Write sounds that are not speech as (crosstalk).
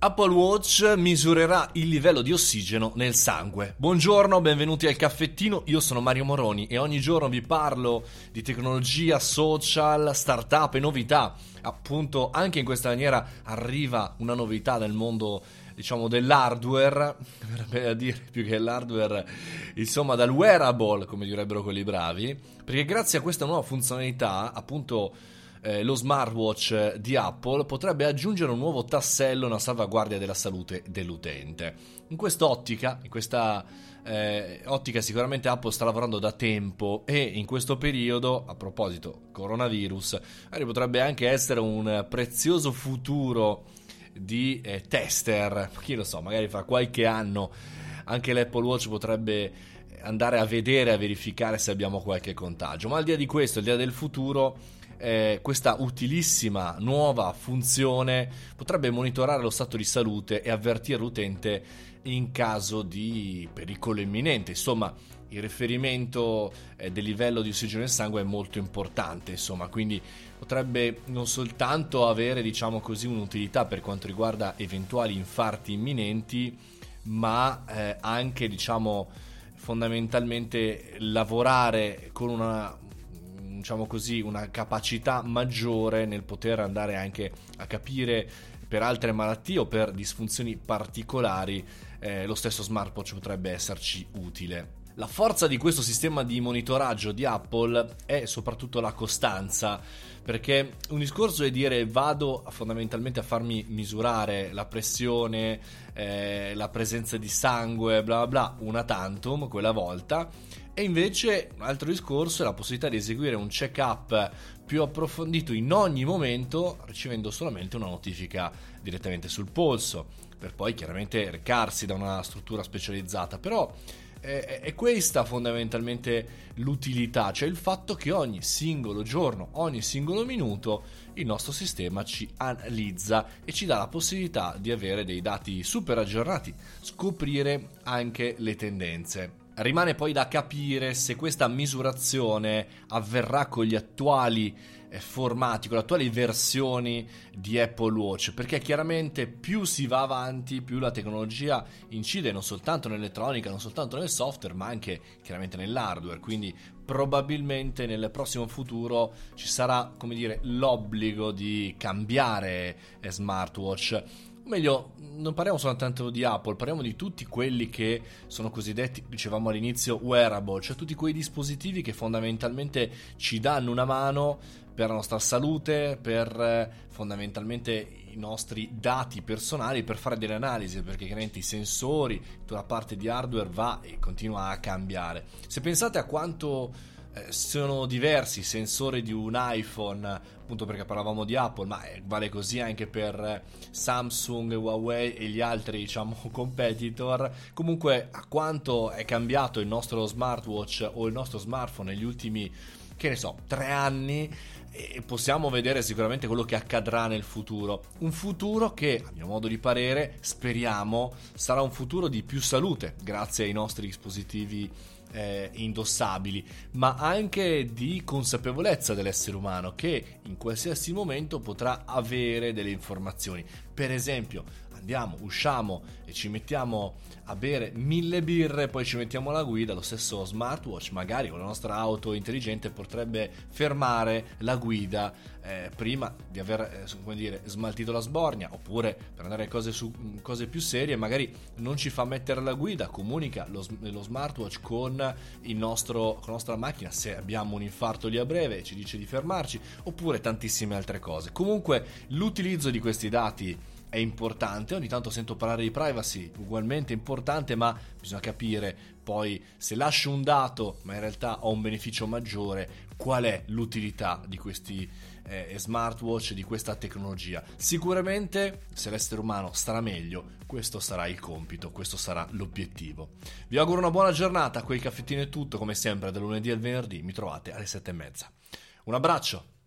Apple Watch misurerà il livello di ossigeno nel sangue. Buongiorno, benvenuti al caffettino, io sono Mario Moroni e ogni giorno vi parlo di tecnologia, social, startup e novità. Appunto, anche in questa maniera arriva una novità nel mondo diciamo dell'hardware, (laughs) verrebbe a dire più che l'hardware, insomma dal wearable, come direbbero quelli bravi, perché grazie a questa nuova funzionalità, appunto eh, lo smartwatch di Apple potrebbe aggiungere un nuovo tassello una salvaguardia della salute dell'utente. In quest'ottica, in questa eh, ottica sicuramente Apple sta lavorando da tempo e in questo periodo, a proposito coronavirus, potrebbe anche essere un prezioso futuro di eh, tester, (laughs) chi lo so, magari fra qualche anno anche l'Apple Watch potrebbe andare a vedere, a verificare se abbiamo qualche contagio. Ma al di là di questo, al di là del futuro, eh, questa utilissima nuova funzione potrebbe monitorare lo stato di salute e avvertire l'utente in caso di pericolo imminente. Insomma, il riferimento eh, del livello di ossigeno nel sangue è molto importante, insomma, quindi potrebbe non soltanto avere, diciamo così, un'utilità per quanto riguarda eventuali infarti imminenti, ma eh, anche, diciamo, fondamentalmente lavorare con una diciamo così, una capacità maggiore nel poter andare anche a capire per altre malattie o per disfunzioni particolari, eh, lo stesso smartwatch potrebbe esserci utile. La forza di questo sistema di monitoraggio di Apple è soprattutto la costanza, perché un discorso è dire vado fondamentalmente a farmi misurare la pressione, eh, la presenza di sangue, bla bla bla, una tantum quella volta, e invece un altro discorso è la possibilità di eseguire un check-up più approfondito in ogni momento, ricevendo solamente una notifica direttamente sul polso, per poi chiaramente recarsi da una struttura specializzata. Però è, è questa fondamentalmente l'utilità, cioè il fatto che ogni singolo giorno, ogni singolo minuto, il nostro sistema ci analizza e ci dà la possibilità di avere dei dati super aggiornati, scoprire anche le tendenze. Rimane poi da capire se questa misurazione avverrà con gli attuali eh, formati, con le attuali versioni di Apple Watch, perché chiaramente più si va avanti, più la tecnologia incide non soltanto nell'elettronica, non soltanto nel software, ma anche chiaramente nell'hardware, quindi probabilmente nel prossimo futuro ci sarà, come dire, l'obbligo di cambiare eh, smartwatch meglio, non parliamo soltanto di Apple, parliamo di tutti quelli che sono cosiddetti, dicevamo all'inizio, wearable, cioè tutti quei dispositivi che fondamentalmente ci danno una mano per la nostra salute, per eh, fondamentalmente i nostri dati personali, per fare delle analisi, perché chiaramente i sensori, tutta la parte di hardware va e continua a cambiare. Se pensate a quanto sono diversi sensori di un iPhone, appunto perché parlavamo di Apple, ma eh, vale così anche per eh, Samsung, Huawei e gli altri, diciamo, (laughs) competitor. Comunque, a quanto è cambiato il nostro smartwatch o il nostro smartphone negli ultimi, che ne so, tre anni, e possiamo vedere sicuramente quello che accadrà nel futuro. Un futuro che, a mio modo di parere, speriamo sarà un futuro di più salute grazie ai nostri dispositivi eh, indossabili, ma anche di consapevolezza dell'essere umano che in qualsiasi momento potrà avere delle informazioni. Per esempio, andiamo, usciamo e ci mettiamo a bere mille birre, poi ci mettiamo alla guida, lo stesso smartwatch, magari con la nostra auto intelligente, potrebbe fermare la guida eh, prima di aver eh, dire, smaltito la sbornia, oppure per andare a cose, su, cose più serie, magari non ci fa mettere la guida, comunica lo, lo smartwatch con, nostro, con la nostra macchina se abbiamo un infarto lì a breve, ci dice di fermarci, oppure tantissime altre cose. Comunque l'utilizzo di questi dati è importante, ogni tanto sento parlare di privacy, ugualmente importante, ma bisogna capire poi se lascio un dato, ma in realtà ho un beneficio maggiore, qual è l'utilità di questi eh, smartwatch, di questa tecnologia. Sicuramente se l'essere umano starà meglio, questo sarà il compito, questo sarà l'obiettivo. Vi auguro una buona giornata, quel caffettino è tutto, come sempre, da lunedì al venerdì, mi trovate alle sette e mezza. Un abbraccio!